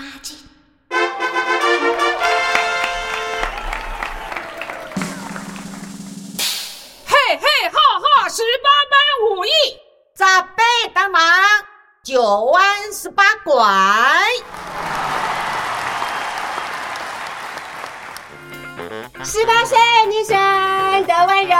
嘿嘿哈哈，十八般武艺，扎背当忙，九弯十八拐。十八岁女生的温柔，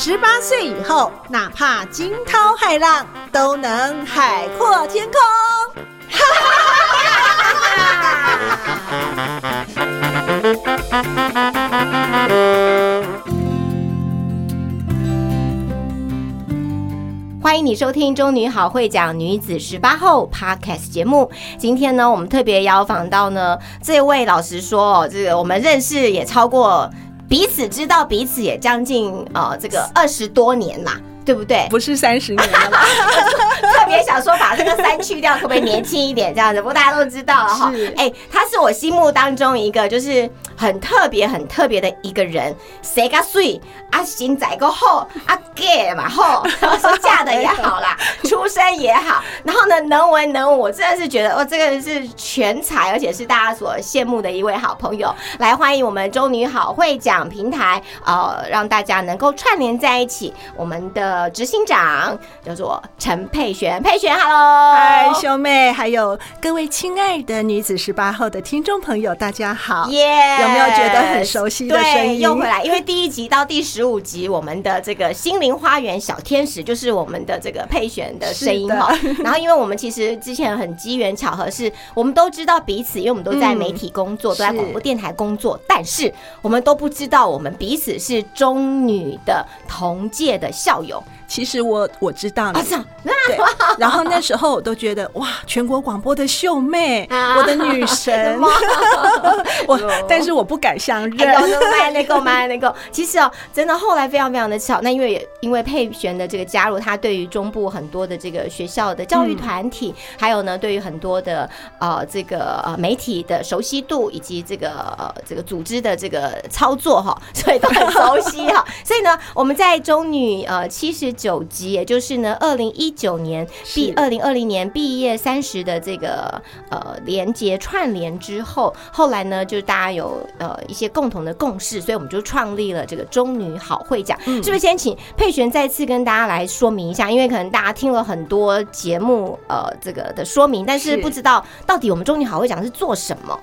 十八岁以后，哪怕惊涛骇浪，都能海阔天空。欢迎你收听《中女好会讲女子十八后》Podcast 节目。今天呢，我们特别邀访到呢这位，老实说，哦，这个我们认识也超过彼此知道彼此也将近呃这个二十多年啦。对不对？不是三十年了吧？特别想说把这个三去掉，可不可以年轻一点？这样子，不过大家都知道了哈。哎，他是我心目当中一个就是很特别、很特别的一个人。谁个睡啊？心仔个厚啊，gay 嘛厚，说嫁的也好啦，出身也好，然后呢能文能武，我真的是觉得哦，这个人是全才，而且是大家所羡慕的一位好朋友。来欢迎我们中女好会讲平台，呃，让大家能够串联在一起，我们的。呃，执行长叫做陈佩璇，佩璇，Hello，嗨，兄妹，还有各位亲爱的女子十八号的听众朋友，大家好，耶，有没有觉得很熟悉的声音？又回来，因为第一集到第十五集，我们的这个心灵花园小天使就是我们的这个配选的声音哈。然后，因为我们其实之前很机缘巧合，是我们都知道彼此，因为我们都在媒体工作，都在广播电台工作，但是我们都不知道我们彼此是中女的同届的校友。其实我我知道了，对。然后那时候我都觉得哇，全国广播的秀妹，我的女神。我，但是我不敢相认。买那个买那个。其实哦，真的后来非常非常的巧。那因为因为佩璇的这个加入，她对于中部很多的这个学校的教育团体，还有呢，对于很多的呃这个呃媒体的熟悉度，以及这个呃这个组织的这个操作哈，所以都很熟悉哈。所以呢，我们在中女呃七十。九级，也就是呢，二零一九年毕，二零二零年毕业三十的这个呃连接串联之后，后来呢，就是大家有呃一些共同的共识，所以我们就创立了这个中女好会讲，是不是？先请佩璇再次跟大家来说明一下，因为可能大家听了很多节目呃这个的说明，但是不知道到底我们中女好会奖是做什么。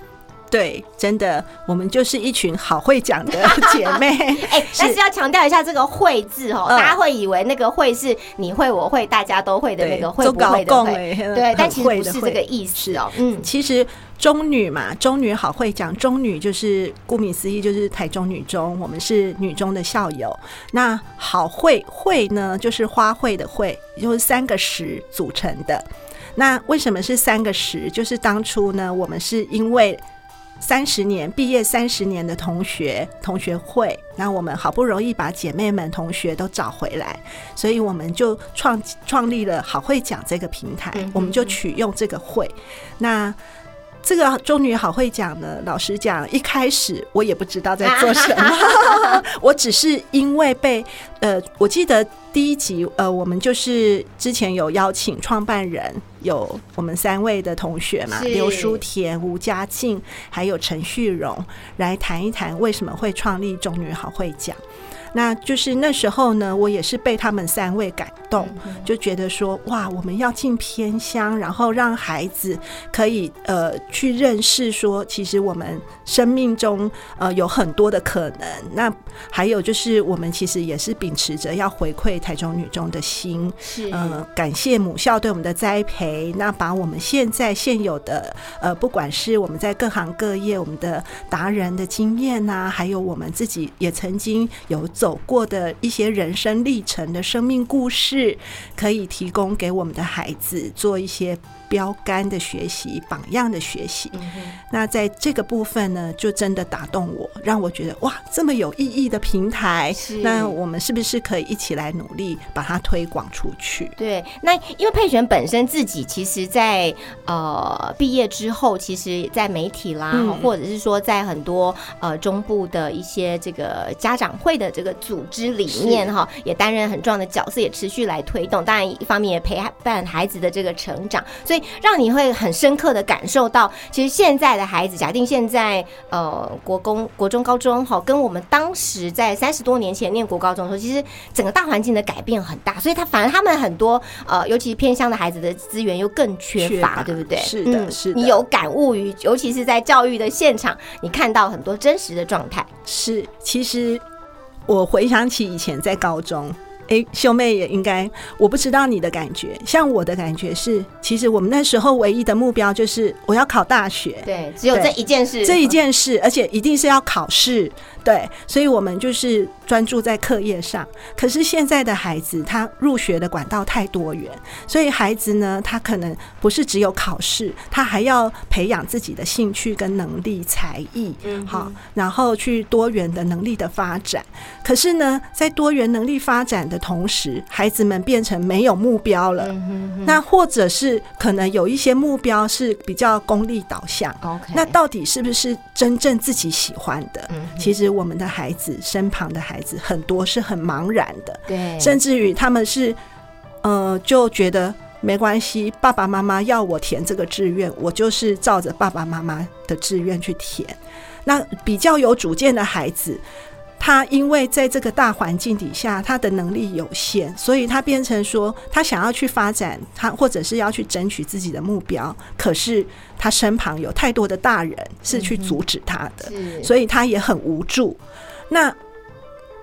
对，真的，我们就是一群好会讲的姐妹。哎，但是要强调一下这个“会”字哦，大家会以为那个“会”是你会我会大家都会的那个会不会的会，对，但其实不是这个意思哦。嗯，其实中女嘛，中女好会讲，中女就是顾名思义就是台中女中，我们是女中的校友。那好会会呢，就是花卉的会，就是三个十组成的。那为什么是三个十？就是当初呢，我们是因为。三十年毕业三十年的同学同学会，那我们好不容易把姐妹们同学都找回来，所以我们就创创立了好会讲这个平台，我们就取用这个会。那这个中女好会讲呢，老实讲，一开始我也不知道在做什么，我只是因为被呃，我记得。第一集，呃，我们就是之前有邀请创办人，有我们三位的同学嘛，刘淑田、吴佳庆，还有陈旭荣，来谈一谈为什么会创立中女好会讲。那就是那时候呢，我也是被他们三位感动，就觉得说，哇，我们要进偏乡，然后让孩子可以呃去认识说，其实我们生命中呃有很多的可能。那还有就是，我们其实也是秉持着要回馈台中女中的心，呃，感谢母校对我们的栽培。那把我们现在现有的呃，不管是我们在各行各业我们的达人的经验呐，还有我们自己也曾经有走。走过的一些人生历程的生命故事，可以提供给我们的孩子做一些。标杆的学习，榜样的学习，那在这个部分呢，就真的打动我，让我觉得哇，这么有意义的平台，那我们是不是可以一起来努力把它推广出去？对，那因为佩璇本身自己其实，在呃毕业之后，其实，在媒体啦，或者是说在很多呃中部的一些这个家长会的这个组织里面哈，也担任很重要的角色，也持续来推动。当然，一方面也陪伴孩子的这个成长，所以让你会很深刻的感受到，其实现在的孩子，假定现在呃国公、国中、高中哈，跟我们当时在三十多年前念国高中的时候，其实整个大环境的改变很大，所以他反而他们很多呃，尤其是偏乡的孩子的资源又更缺乏对不对？是的是的你有感悟于，尤其是在教育的现场，你看到很多真实的状态。是，其实我回想起以前在高中，诶，秀妹也应该，我不知道你的感觉，像我的感觉是，其实我们那时候唯一的目标就是我要考大学，对，只有这一件事，这一件事，而且一定是要考试，对，所以我们就是专注在课业上。可是现在的孩子，他入学的管道太多元，所以孩子呢，他可能不是只有考试，他还要培养自己的兴趣跟能力、才艺，嗯好，然后去多元的能力的发展。可是呢，在多元能力发展的同时，孩子们变成没有目标了。那或者是可能有一些目标是比较功利导向，那到底是不是真正自己喜欢的？嗯其实我们的孩子身旁的孩子很多是很茫然的，对，甚至于他们是呃就觉得没关系，爸爸妈妈要我填这个志愿，我就是照着爸爸妈妈的志愿去填。那比较有主见的孩子。他因为在这个大环境底下，他的能力有限，所以他变成说，他想要去发展他，或者是要去争取自己的目标，可是他身旁有太多的大人是去阻止他的。是，所以他也很无助。那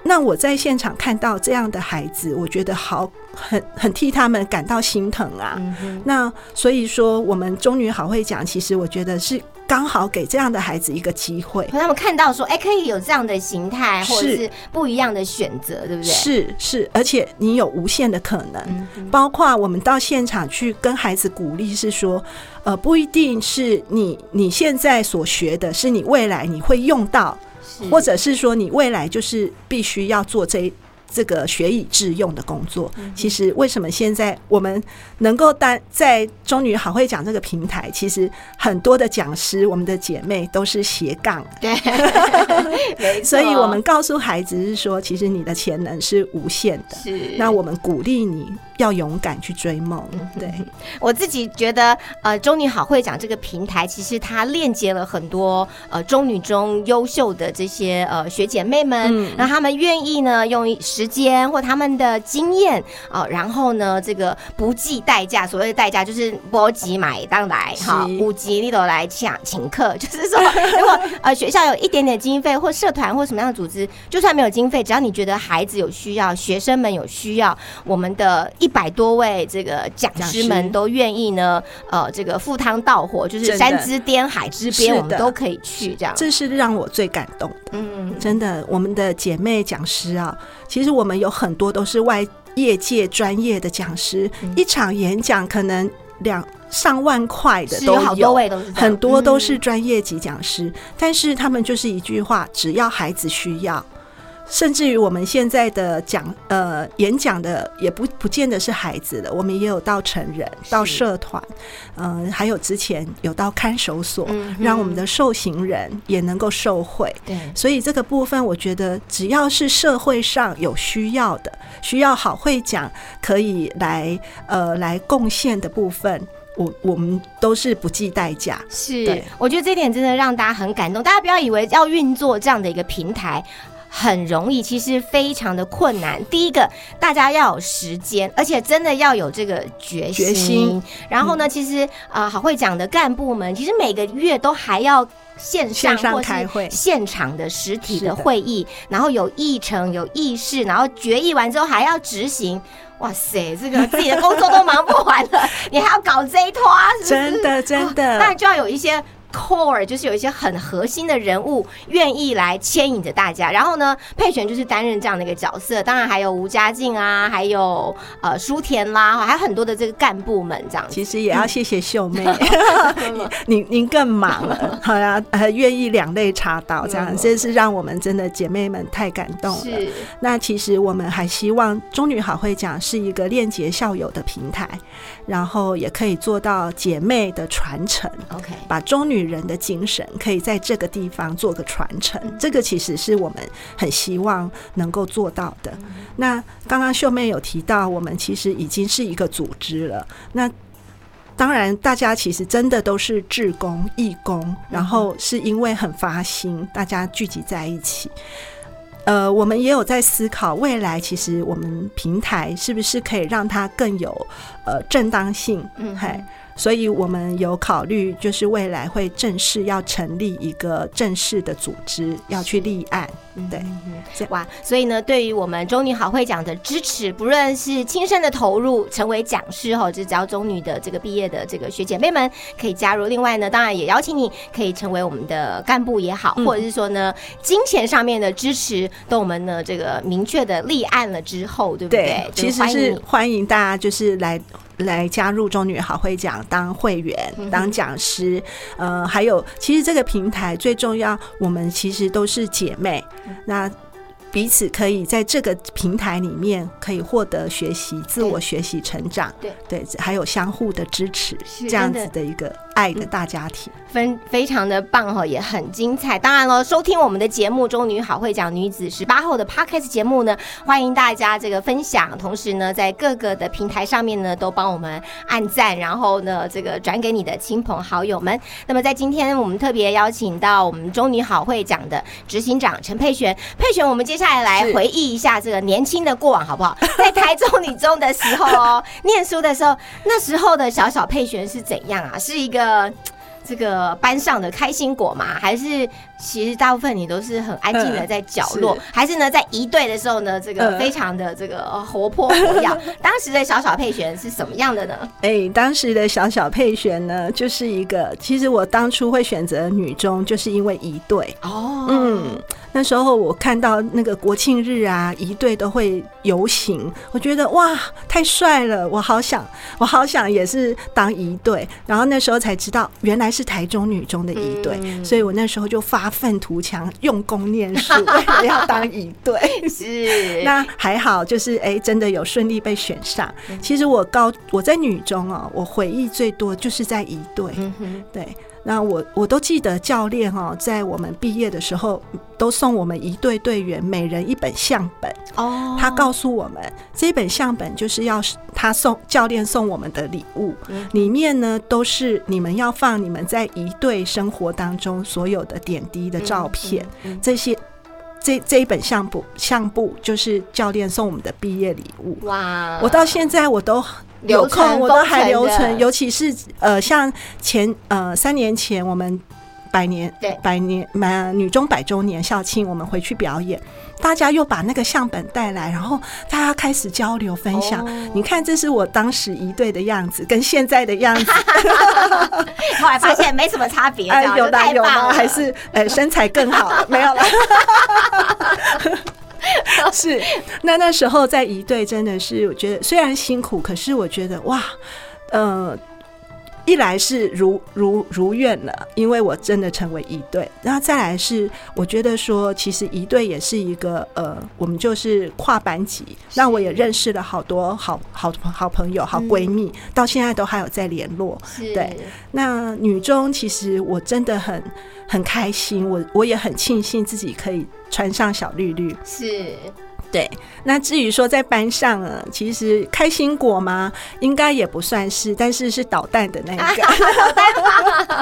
那我在现场看到这样的孩子，我觉得好很很替他们感到心疼啊。嗯，那所以说，我们中女好会讲，其实我觉得是刚好给这样的孩子一个机会。让他们看到说，哎，可以有这样的形态，或者是是不一样的选择，对不对？是是，而且你有无限的可能。嗯，包括我们到现场去跟孩子鼓励，是说，呃，不一定是你你现在所学的，是你未来你会用到，是或者是说你未来就是必须要做这这个学以致用的工作。其实为什么现在我们能够担在中女好会讲这个平台，其实很多的讲师，我们的姐妹都是斜杠，对，所以我们告诉孩子是说，其实你的潜能是无限的。是。那我们鼓励你要勇敢去追梦，对，我自己觉得，呃，中女好会讲这个平台，其实它链接了很多呃中女中优秀的这些呃学姐妹们，嗯。让他们愿意呢用时间或他们的经验啊、然后呢这个不计代价，所谓的代价就是波及买单来哈，是五级你都来抢请客，就是说 如果呃学校有一点点经费或社团或什么样的组织，就算没有经费，只要你觉得孩子有需要，学生们有需要，我们的一百多位这个讲师们都愿意呢，呃，这个赴汤蹈火，就是山之巅、海之边，我们都可以去这样。这是让我最感动的。嗯，真的，我们的姐妹讲师啊，其实我们有很多都是外业界专业的讲师，嗯一场演讲可能两上万块的都是有好多位都是很多都嗯是专业级讲师，但是他们就是一句话：只要孩子需要。甚至于我们现在的讲呃演讲的也不不见得是孩子的，我们也有到成人、到社团，嗯、还有之前有到看守所，嗯让我们的受刑人也能够受惠。对，所以这个部分，我觉得只要是社会上有需要的，需要好会讲可以来呃来贡献的部分，我我们都是不计代价。是，我觉得这点真的让大家很感动。大家不要以为要运作这样的一个平台。很容易，其实非常的困难。第一个，大家要有时间，而且真的要有这个决心。决心然后呢，其实啊、呃好会讲的干部们，其实每个月都还要线上或会现场的实体的会议，然后有议程、有议事，然后决议完之后还要执行。哇塞，这个自己的工作都忙不完了，你还要搞这一拖，是不是真的真的当然就要有一些 core，就是有一些很核心的人物愿意来牵引着大家。然后呢，佩璇就是担任这样的一个角色，当然还有吴家静啊，还有呃舒田啦，还有很多的这个干部们这样。其实也要谢谢秀妹，您您更忙了，好呀，还愿意两肋插刀，这样这是让我们真的姐妹们太感动了。是，那其实我们还希望中女好会讲是一个链接校友的平台，然后也可以做到姐妹的传承，OK，把中女人的精神，可以在这个地方做个传承。这个其实是我们很希望能够做到的。那刚刚秀妹有提到，我们其实已经是一个组织了。那当然，大家其实真的都是志工、义工，然后是因为很发心，大家聚集在一起。呃，我们也有在思考未来，其实我们平台是不是可以让它更有呃正当性？嗯，嗨。所以我们有考虑，就是未来会正式要成立一个正式的组织，要去立案。对，哇！所以呢，对于我们中女好会讲的支持，不论是亲身的投入，成为讲师哈，就只要中女的这个毕业的这个学姐妹们可以加入。另外呢，当然也邀请你可以成为我们的干部也好，或者是说呢，金钱上面的支持，等我们呢这个明确的立案了之后，对不对？其实是欢迎大家就是来。来加入中女好会讲当会员当讲师，呃，还有其实这个平台最重要，我们其实都是姐妹，那彼此可以在这个平台里面可以获得学习、自我学习、成长，对。对，还有相互的支持，这样子的一个。爱的大家庭，非非常的棒哈，也很精彩。当然了，收听我们的节目《中女好会讲女子十八后》的 podcast 节目呢，欢迎大家这个分享，同时呢，在各个的平台上面呢，都帮我们按赞，然后呢，这个转给你的亲朋好友们。那么在今天，我们特别邀请到我们中女好会讲的执行长陈佩璇，佩璇，我们接下来来回忆一下这个年轻的过往，好不好？在台中女中的时候哦，念书的时候，那时候的小小佩璇是怎样啊？是一个。呃，这个班上的开心果嘛，还是其实大部分你都是很安静的在角落，还是呢在一队的时候呢，这个非常的这个活泼活跃。当时的小小佩璇是什么样的呢？哎，当时的小小佩璇呢，就是一个，其实我当初会选择女中，就是因为一队哦，嗯。那时候我看到那个国庆日啊，一队都会游行，我觉得哇，太帅了！我好想，我好想也是当一队。然后那时候才知道，原来是台中女中的一队，所以我那时候就发愤图强，用功念书，为了要当一队。是，那还好，就是哎，真的有顺利被选上。其实我高我在女中哦，我回忆最多就是在一队，对。那我我都记得教练哈，在我们毕业的时候，都送我们一队队员每人一本相本哦。他告诉我们，这本相本就是要他送教练送我们的礼物，里面呢都是你们要放你们在一队生活当中所有的点滴的照片。这些这这一本相簿相簿就是教练送我们的毕业礼物。哇！我到现在我都。有空我都还留存，尤其是呃，像前呃三年前我们百年对百年满女中百周年校庆，我们回去表演，大家又把那个相本带来，然后大家开始交流分享。你看，这是我当时一队的样子，跟现在的样子，后来发现没什么差别，有的有吗？还是呃身材更好？没有了。是，那那时候在一队真的是，我觉得虽然辛苦，可是我觉得哇，呃，一来是如如如愿了，因为我真的成为一队，然后再来是我觉得说，其实一队也是一个呃，我们就是跨班级，那我也认识了好多好好好朋友、好闺蜜，到现在都还有在联络。对，那女中其实我真的很很开心，我我也很庆幸自己可以。穿上小绿绿是。对，那至于说在班上啊，其实开心果吗？应该也不算是，但是是捣蛋的那一个。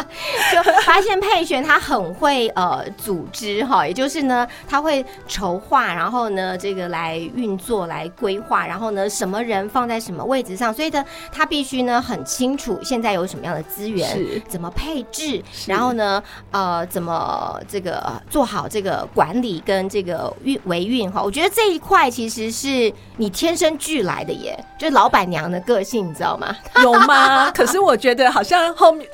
就发现佩璇她很会呃组织哈，也就是呢她会筹划，然后呢这个来运作、来规划，然后呢什么人放在什么位置上，所以呢她必须呢很清楚现在有什么样的资源，怎么配置，然后呢呃怎么这个做好这个管理跟这个运维运哈。我觉得这一。块其实是你天生俱来的耶，就是老板娘的个性，你知道吗？有吗？可是我觉得好像后面，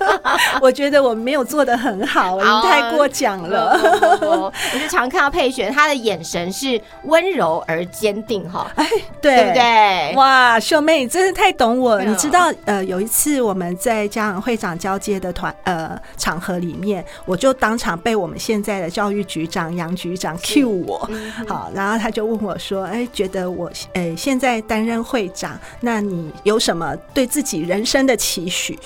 我觉得我没有做的很好，你太过奖了。我就常看到佩璇，她的眼神是温柔而坚定，哈，哎，对不对？哇，秀妹你真是太懂我。你知道，呃，有一次我们在家长会长交接的团呃场合里面，我就当场被我们现在的教育局长杨局长 Q 我，好，然后。他就问我说：“哎，觉得我哎现在担任会长，那你有什么对自己人生的期许？”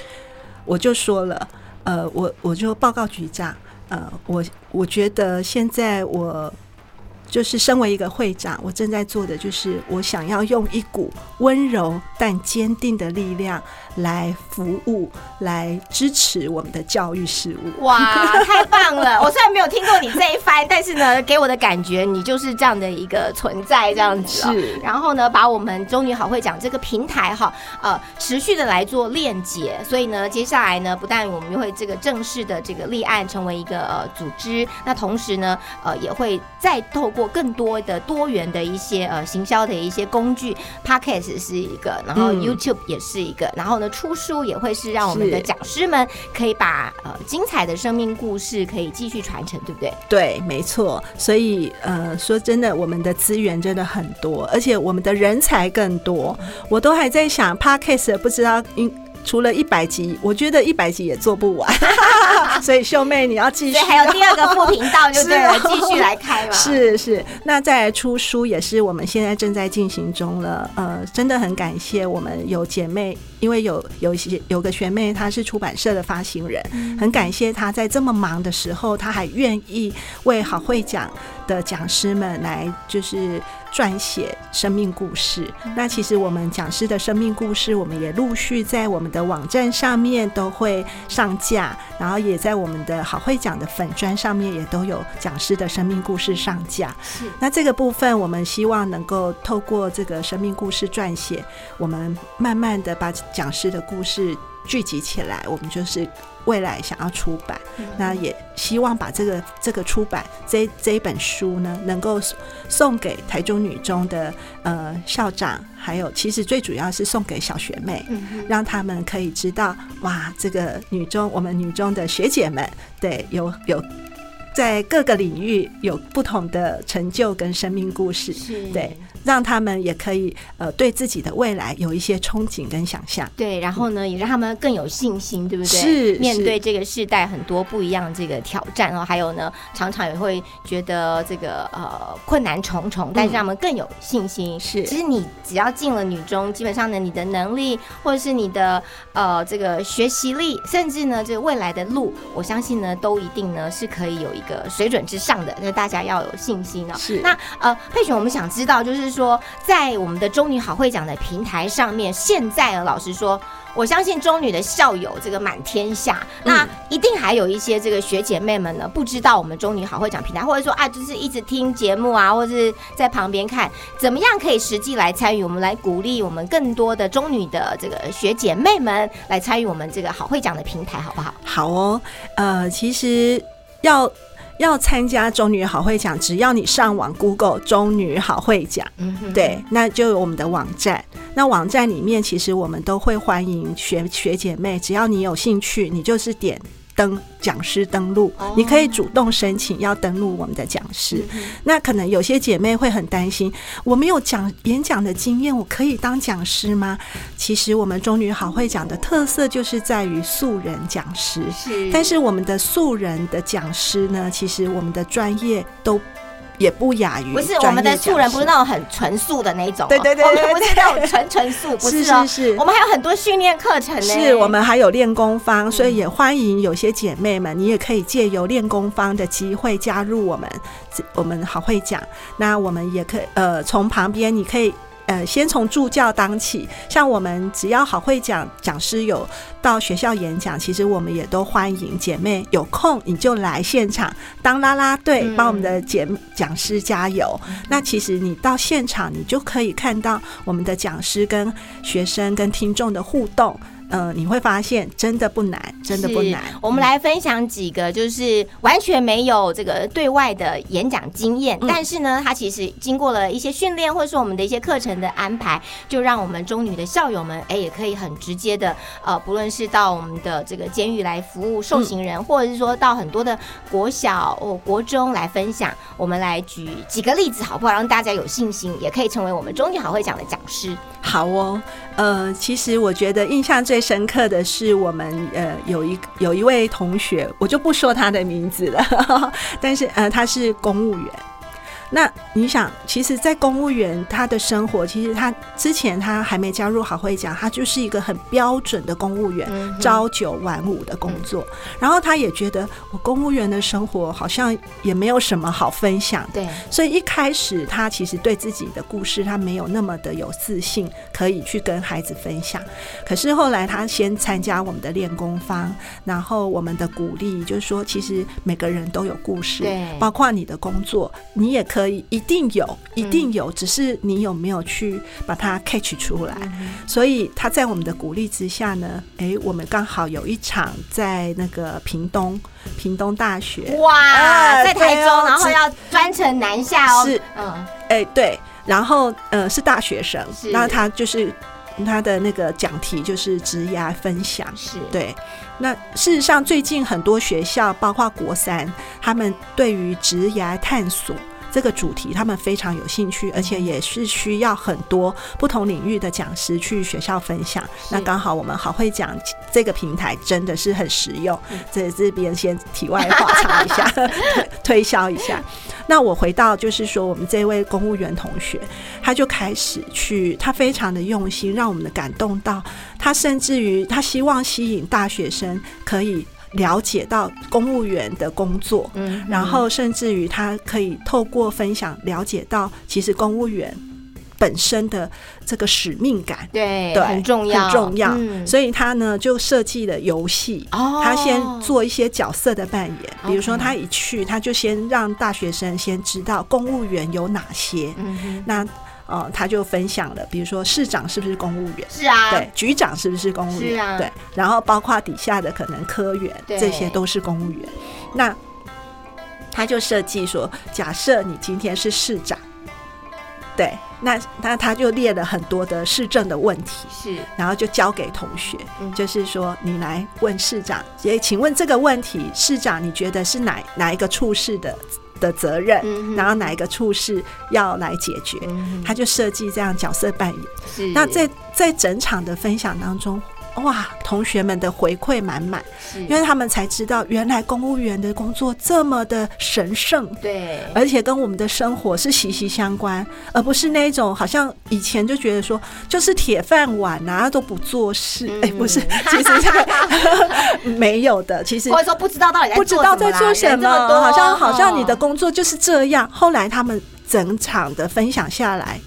我就说了：“呃，我我就报告局长，呃，我我觉得现在我。就是身为一个会长，我正在做的就是我想要用一股温柔但坚定的力量来服务、来支持我们的教育事务。哇，太棒了！我虽然没有听过你这一番，但是呢，给我的感觉你就是这样的一个存在，这样子。是。然后呢，把我们中女好会讲这个平台哈，呃，持续的来做链接。所以呢，接下来呢，不但我们会这个正式的这个立案成为一个呃组织，那同时呢，呃，也会再透过。更多的多元的一些呃行销的一些工具，Podcast 是一个，然后 YouTube 也是一个，然后呢出书也会是让我们的讲师们可以把呃精彩的生命故事可以继续传承，对不对？对，没错。所以呃说真的，我们的资源真的很多，而且我们的人才更多。我都还在想 Podcast，不知道应。除了一百集，我觉得一百集也做不完，所以秀妹你要继续，还有第二个副频道就对了，继续来开嘛。是是，那再来出书也是我们现在正在进行中了。呃，真的很感谢我们有姐妹，因为有有一些有个学妹她是出版社的发行人，很感谢她在这么忙的时候，她还愿意为好会讲的讲师们来就是。撰写生命故事，那其实我们讲师的生命故事，我们也陆续在我们的网站上面都会上架，然后也在我们的好会讲的粉砖上面也都有讲师的生命故事上架。是，那这个部分我们希望能够透过这个生命故事撰写，我们慢慢的把讲师的故事聚集起来，我们就是。未来想要出版，那也希望把这个这个出版这这一本书呢，能够送给台中女中的呃校长，还有其实最主要是送给小学妹，让他们可以知道哇，这个女中我们女中的学姐们，对，有有在各个领域有不同的成就跟生命故事，对。让他们也可以呃对自己的未来有一些憧憬跟想象。对，然后呢，也让他们更有信心，对不对？是。面对这个世代很多不一样这个挑战哦，还有呢，常常也会觉得这个呃困难重重，但是让他们更有信心。是。其实你只要进了女中，基本上呢，你的能力或者是你的呃这个学习力，甚至呢这个未来的路，我相信呢都一定呢是可以有一个水准之上的。那大家要有信心哦。是。那呃佩璇，我们想知道就是。说在我们的中女好会讲的平台上面，现在呢，老实说，我相信中女的校友这个满天下，那一定还有一些这个学姐妹们呢，不知道我们中女好会讲平台，或者说啊，就是一直听节目啊，或者是在旁边看，怎么样可以实际来参与？我们来鼓励我们更多的中女的这个学姐妹们来参与我们这个好会讲的平台，好不好？好哦，呃，其实要。要参加中女好会讲，只要你上网 Google 中女好会讲，对，那就有我们的网站。那网站里面其实我们都会欢迎学学姐妹，只要你有兴趣，你就是点。登讲师登录，你可以主动申请要登录我们的讲师。那可能有些姐妹会很担心，我没有讲演讲的经验，我可以当讲师吗？其实我们中女好会讲的特色就是在于素人讲师，是。但是我们的素人的讲师呢，其实我们的专业都。也不亚于不是我们的素人，不是那种很纯素的那种，对对对，我们不是那种纯纯素，不是哦，是我们还有很多训练课程呢，是我们还有练功方，所以也欢迎有些姐妹们，你也可以借由练功方的机会加入我们，我们好会讲，那我们也可以呃从旁边你可以。呃，先从助教当起，像我们只要好会讲讲师有到学校演讲，其实我们也都欢迎姐妹有空你就来现场当啦啦队，帮我们的姐讲师加油。那其实你到现场，你就可以看到我们的讲师跟学生跟听众的互动。嗯，你会发现真的不难，真的不难。我们来分享几个，就是完全没有这个对外的演讲经验，但是呢，他其实经过了一些训练，或者是我们的一些课程的安排，就让我们中女的校友们，哎，也可以很直接的，呃，不论是到我们的这个监狱来服务受刑人，或者是说到很多的国小哦、国中来分享。我们来举几个例子，好不好？让大家有信心，也可以成为我们中女好会讲的讲师。好哦，呃，其实我觉得印象最深刻的是我们呃有一有一位同学，我就不说他的名字了，但是呃他是公务员。那你想，其实，在公务员他的生活，其实他之前他还没加入好会讲，他就是一个很标准的公务员，嗯朝九晚五的工作。然后他也觉得我公务员的生活好像也没有什么好分享的。对，所以一开始他其实对自己的故事他没有那么的有自信，可以去跟孩子分享。可是后来他先参加我们的练功坊，然后我们的鼓励就是说，其实每个人都有故事对，包括你的工作，你也可以一定有，一定有，只是你有没有去把它 catch 出来。所以他在我们的鼓励之下呢，诶，我们刚好有一场在那个屏东屏东大学，哇，哎在台中，然后要专程南下哦，是嗯，哎、对，然后呃是大学生。是，那他就是他的那个讲题就是职涯分享。是，对，那事实上最近很多学校，包括国三，他们对于职涯探索。这个主题他们非常有兴趣，而且也是需要很多不同领域的讲师去学校分享。那刚好我们好会讲这个平台真的是很实用，这这边先题外话插一下，推推销一下。那我回到就是说，我们这位公务员同学，他就开始去，他非常的用心，让我们的感动到，他甚至于他希望吸引大学生可以了解到公务员的工作，嗯，然后甚至于他可以透过分享了解到，其实公务员本身的这个使命感。对，对，很重要，很重要。嗯所以他呢就设计了游戏，哦他先做一些角色的扮演，比如说他一去，他就先让大学生先知道公务员有哪些。嗯，那呃，他就分享了，比如说市长是不是公务员？是啊，对，局长是不是公务员？是啊对，然后包括底下的可能科员，对这些都是公务员。那他就设计说，假设你今天是市长，对，那那他就列了很多的市政的问题，是，然后就交给同学，嗯就是说你来问市长，也请问这个问题，市长你觉得是哪哪一个处室的的责任，嗯然后哪一个处事要来解决？嗯他就设计这样角色扮演。那在在整场的分享当中，哇，同学们的回馈满满，因为他们才知道原来公务员的工作这么的神圣。对，而且跟我们的生活是息息相关，而不是那种好像以前就觉得说就是铁饭碗啊都不做事，哎、嗯不是，其实这个没有的，其实 或者说不知道到底在不知道在做什么多好像好像你的哦工作就是这样。后来他们整场的分享下来，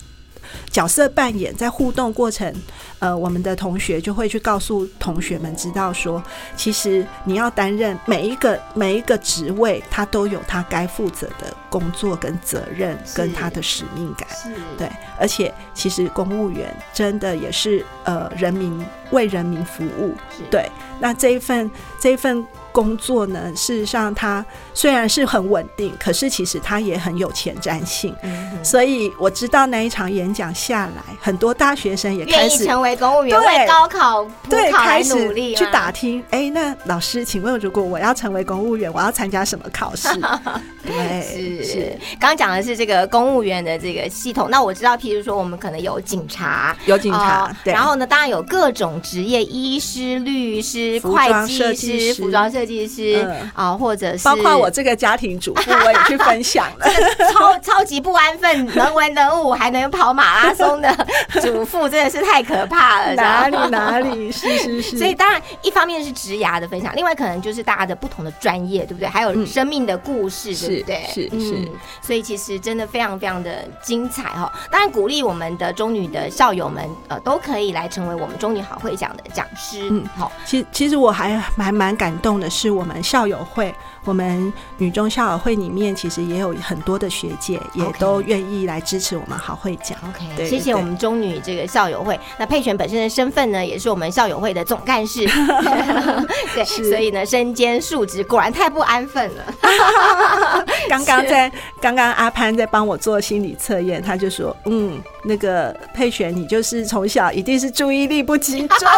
角色扮演在互动过程，呃，我们的同学就会去告诉同学们知道说，其实你要担任每一个每一个职位，他都有他该负责的工作跟责任，跟他的使命感。对，而且其实公务员真的也是呃人民为人民服务，对。那这一份这一份工作呢，事实上它虽然是很稳定，可是其实它也很有前瞻性。嗯所以我知道那一场演讲下来，很多大学生也开始成为公务员，对为高考补对开始努力去打听，哎，那老师，请问如果我要成为公务员，我要参加什么考试？对，是，刚刚讲的是这个公务员的这个系统。那我知道，譬如说，我们可能有警察，有警察哦，对然后呢，当然有各种职业，医师、律师、服会计装设计师、师服装设计师嗯啊，或者是包括我这个家庭主妇，我也去分享了。超 超级不安分、能文能武，还能跑马拉松的 主妇，真的是太可怕了。哪里哪里，是是是。所以当然，一方面是职涯的分享，另外可能就是大家的不同的专业，对不对？还有嗯生命的故事，是对不对？是是嗯，所以其实真的非常非常的精彩哈。当然，鼓励我们的中女的校友们，呃，都可以来成为我们中女好会讲的讲师。嗯好，其其实我还还蛮感动的是，我们校友会，我们女中校友会里面，其实也有很多的学姐也都愿意来支持我们好会讲。OK，谢谢我们中女这个校友会。那佩璇本身的身份呢，也是我们校友会的总干事，对，所以呢，身兼数职，果然太不安分了。刚刚在刚刚阿潘在帮我做心理测验，他就说，嗯，那个佩璇，你就是从小一定是注意力不集中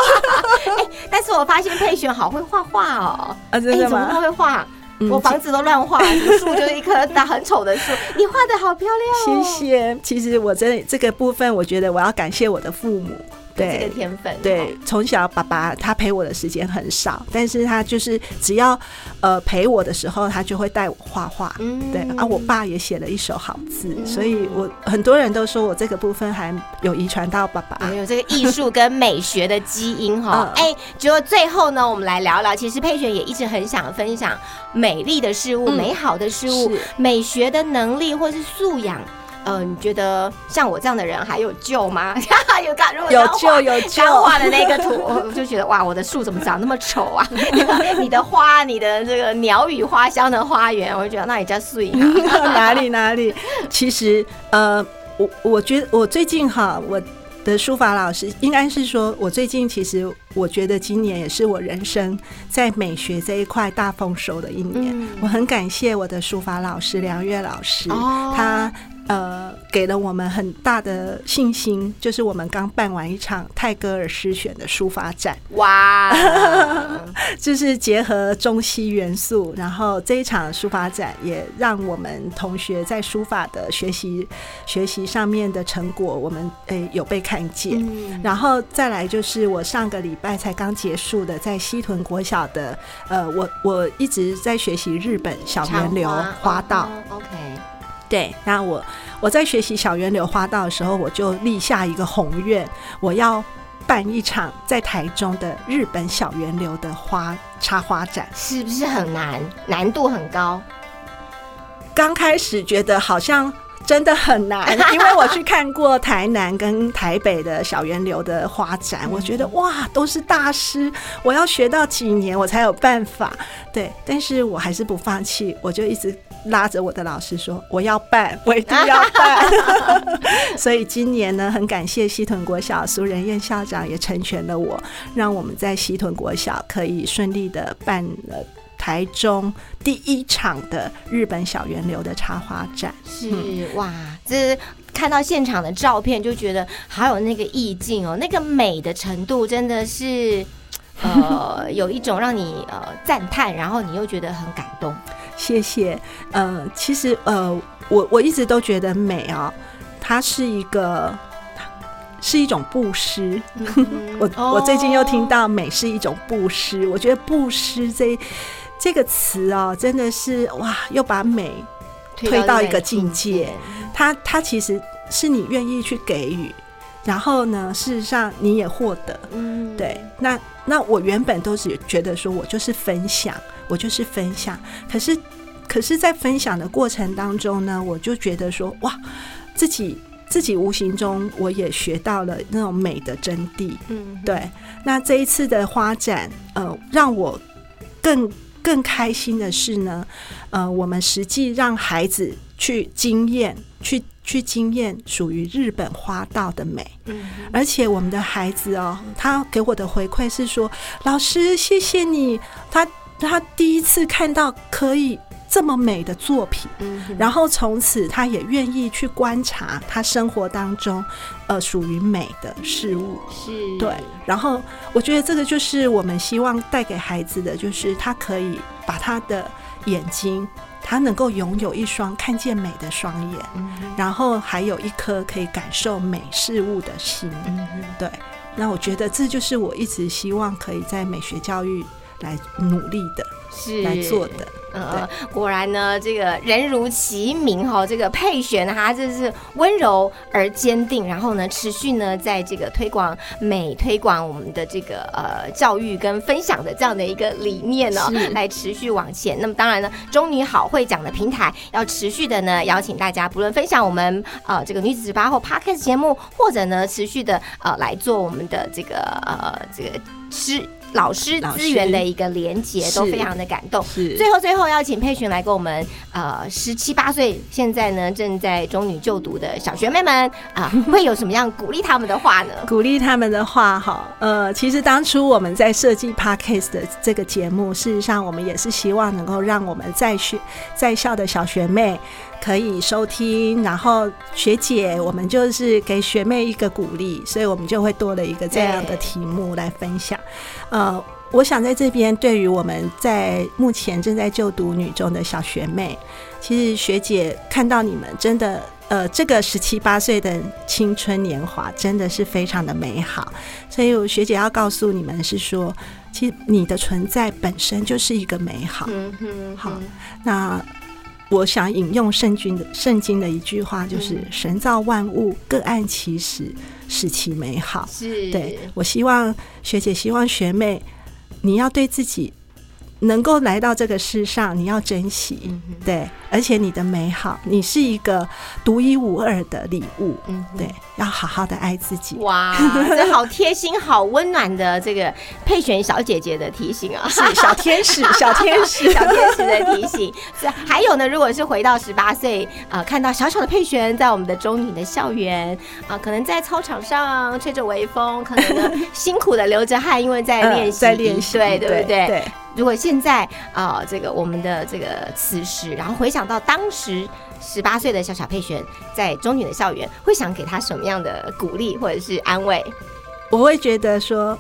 但是我发现佩璇好会画画哦，啊，哎，真的你怎么？会画？嗯我房子都乱画，树 就是一棵大很丑的树，你画的好漂亮哦。谢谢。其实我真的这个部分，我觉得我要感谢我的父母。对这个天分，对，从小爸爸他陪我的时间很少，但是他就是只要呃陪我的时候，他就会带我画画。嗯对啊，我爸也写了一手好字，所以我很多人都说我这个部分还有遗传到爸爸。有这个艺术跟美学的基因哈。嗯哎，结果最后呢，我们来聊聊，其实佩璇也一直很想分享美丽的事物、嗯美好的事物、美学的能力或是素养。呃，你觉得像我这样的人还有救吗？有刚如果有救有救刚画的那个图，我就觉得哇，我的树怎么长那么丑啊？你的花，你的这个鸟语花香的花园，我就觉得那也叫碎影。哪里哪里？其实呃，我我觉得我最近哈，我的书法老师应该是说，我最近其实我觉得今年也是我人生在美学这一块大丰收的一年。嗯我很感谢我的书法老师梁月老师，哦他。呃，给了我们很大的信心，就是我们刚办完一场泰戈尔诗选的书法展，哇，就是结合中西元素，然后这一场书法展也让我们同学在书法的学习学习上面的成果，我们诶、有被看见。嗯然后再来就是我上个礼拜才刚结束的，在西屯国小的，呃，我我一直在学习日本小圆流花道，哦，OK，对，那我我在学习小圆流花道的时候，我就立下一个宏愿，我要办一场在台中的日本小圆流的花插花展。是不是很难？难度很高。刚开始觉得好像真的很难，因为我去看过台南跟台北的小源流的花展，我觉得哇，都是大师，我要学到几年我才有办法。对，但是我还是不放弃，我就一直拉着我的老师说，我要办，我一定要办。所以今年呢，很感谢西屯国小苏仁燕校长也成全了我，让我们在西屯国小可以顺利的办了。台中第一场的日本小圆流的插花展，是哇，这看到现场的照片就觉得好有那个意境哦，那个美的程度真的是。呃，有一种让你呃赞叹，然后你又觉得很感动。谢谢。呃，其实呃，我我一直都觉得美啊、它是一个是一种布施。我我最近又听到美是一种布施，我觉得布施这这个词哦，真的是哇，又把美推到一个境界。它它其实是你愿意去给予，然后呢，事实上你也获得。嗯，对，那那我原本都是觉得说我就是分享，我就是分享，可是可是，在分享的过程当中呢，我就觉得说哇，自己自己无形中我也学到了那种美的真谛。嗯，对，那这一次的花展，呃，让我更更开心的是呢，呃，我们实际让孩子去经验，去去经验属于日本花道的美。嗯，而且我们的孩子哦，他给我的回馈是说：“老师，谢谢你。他”他第一次看到可以这么美的作品，嗯，然后从此他也愿意去观察他生活当中呃属于美的事物。是，对，然后我觉得这个就是我们希望带给孩子的，就是他可以把他的眼睛，他能够拥有一双看见美的双眼，嗯然后还有一颗可以感受美事物的心。嗯对，那我觉得这就是我一直希望可以在美学教育来努力的、是来做的。呃，果然呢，这个人如其名哈，这个佩璇她这是温柔而坚定，然后呢，持续呢在这个推广美、推广我们的这个呃教育跟分享的这样的一个理念呢、是来持续往前。那么当然呢，中女好会讲的平台要持续的呢邀请大家，不论分享我们呃这个女子十八后 podcast 节目，或者呢持续的呃来做我们的这个呃这个师老师资源的一个连接，都非常的感动。是最后，最后要请佩群来跟我们呃十七八岁，现在呢正在中女就读的小学妹们啊、会有什么样鼓励他们的话呢？鼓励他们的话，哈，呃，其实当初我们在设计 podcast 的这个节目，事实上我们也是希望能够让我们在学在校的小学妹可以收听，然后学姐，我们就是给学妹一个鼓励，所以我们就会多了一个这样的题目来分享。呃，我想在这边，对于我们在目前正在就读女中的小学妹，其实学姐看到你们真的，呃，这个十七八岁的青春年华真的是非常的美好，所以我学姐要告诉你们是说，其实你的存在本身就是一个美好。嗯哼，好，那我想引用圣经的圣经的一句话，就是“神造万物，各按其时，使其美好”。是，对我希望学姐，希望学妹，你要对自己能够来到这个世上，你要珍惜，嗯对，而且你的美好，你是一个独一无二的礼物，嗯对，要好好的爱自己。哇，这好贴心、好温暖的这个佩璇小姐姐的提醒啊！是小天使，小天使，小天使的提醒。是，还有呢，如果是回到十八岁，呃，看到小小的佩璇在我们的中女的校园啊、可能在操场上吹着微风，可能呢 辛苦的流着汗，因为在嗯练习，在练习，对对不对？对，如果现在啊、这个我们的这个此时，然后回想到当时十八岁的小小佩璇在中女的校园，会想给她什么样的鼓励或者是安慰？我会觉得说，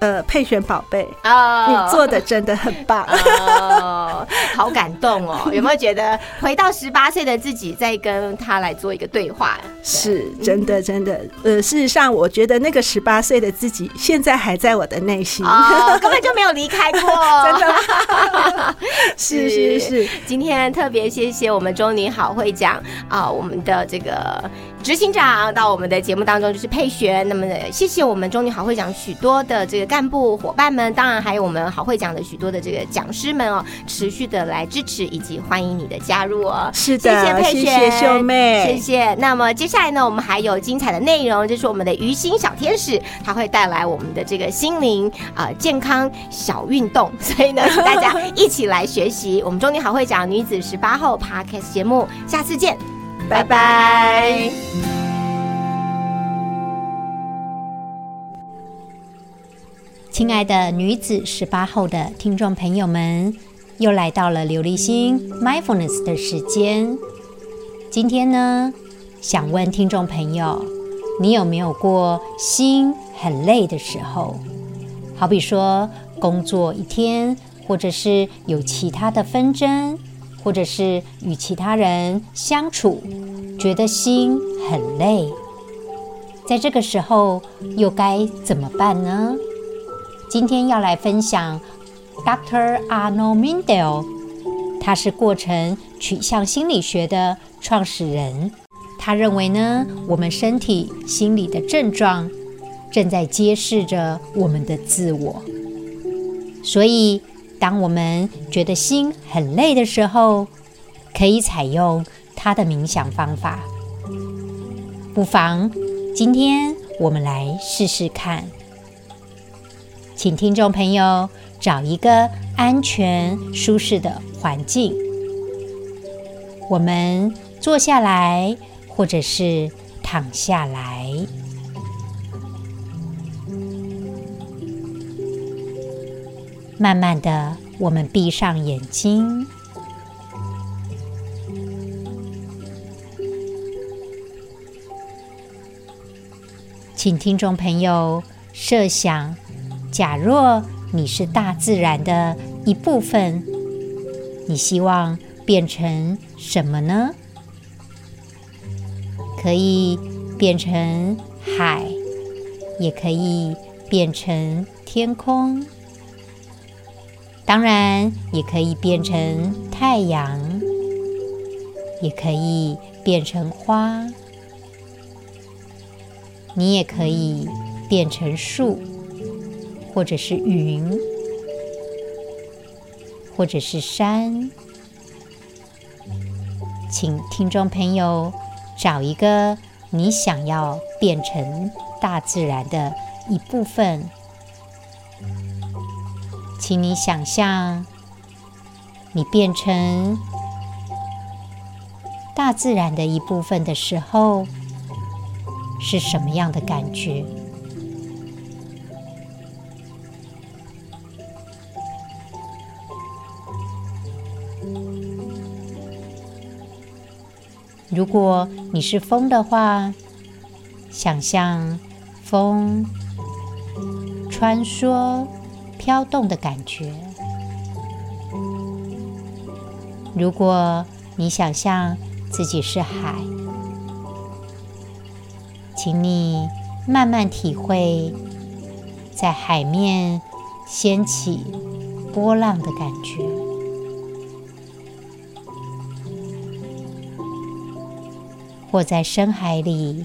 呃，佩璇宝贝，啊你做的真的很棒。哦，好感动哦！有没有觉得回到十八岁的自己，再跟他来做一个对话？是真的，真的。呃，事实上，我觉得那个十八岁的自己，现在还在我的内心。哦，根本就没有离开过，真的？是是是，今天特别谢谢我们中女好会讲啊、我们的这个执行长到我们的节目当中，就是佩璇。那么呢谢谢我们中女好会长许多的这个干部伙伴们，当然还有我们好会长的许多的这个讲师们哦，持续的来支持以及欢迎你的加入哦。是的谢谢，佩璇，谢秀妹，谢谢。那么接下来呢，我们还有精彩的内容，就是我们的鱼心小天使，他会带来我们的这个心灵啊、呃健康小运动，所以呢，请大家一起来学习我们中女好会长女子十八号 Podcast 节目，下次见，拜拜亲爱的女子十八后的听众朋友们，又来到了刘立新 mindfulness 的时间。今天呢，想问听众朋友，你有没有过心很累的时候？好比说工作一天，或者是有其他的纷争，或者是与其他人相处，觉得心很累。在这个时候，又该怎么办呢？今天要来分享 Dr. Arnold Mindell，他是过程取向心理学的创始人。他认为呢，我们身体、心理的症状正在揭示着我们的自我。所以，当我们觉得心很累的时候，可以采用他的冥想方法。不妨今天我们来试试看。请听众朋友找一个安全、舒适的环境，我们坐下来，或者是躺下来。慢慢的，我们闭上眼睛，请听众朋友设想。假若你是大自然的一部分，你希望变成什么呢？可以变成海，也可以变成天空，当然也可以变成太阳，也可以变成花，你也可以变成树。或者是云，或者是山，请听众朋友找一个你想要变成大自然的一部分，请你想象你变成大自然的一部分的时候，是什么样的感觉？如果你是风的话，想象风穿梭飘动的感觉。如果你想象自己是海，请你慢慢体会在海面掀起波浪的感觉，或在深海里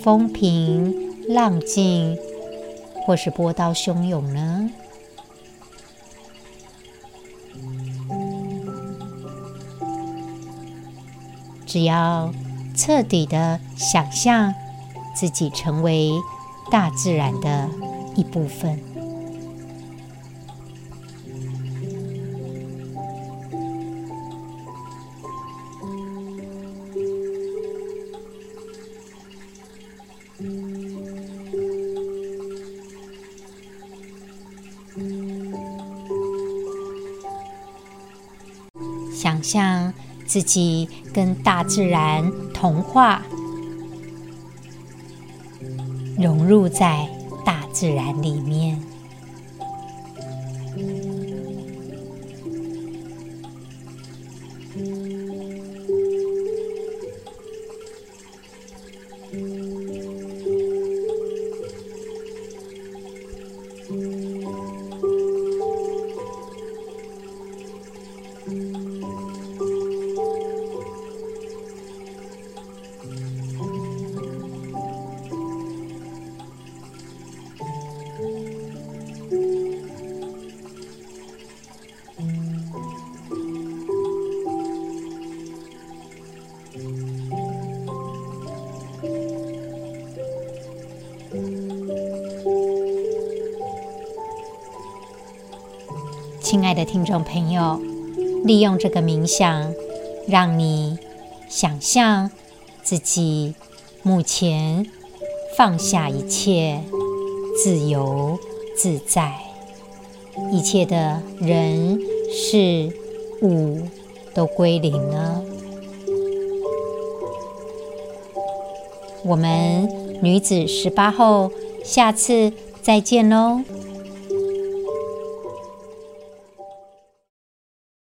风平浪静，或是波涛汹涌呢？只要彻底的想象自己成为大自然的一部分，自己跟大自然同化，融入在大自然里面。亲爱的听众朋友，利用这个冥想，让你想象自己目前放下一切，自由自在，一切的人事物都归零了。我们女子十八后，下次再见喽。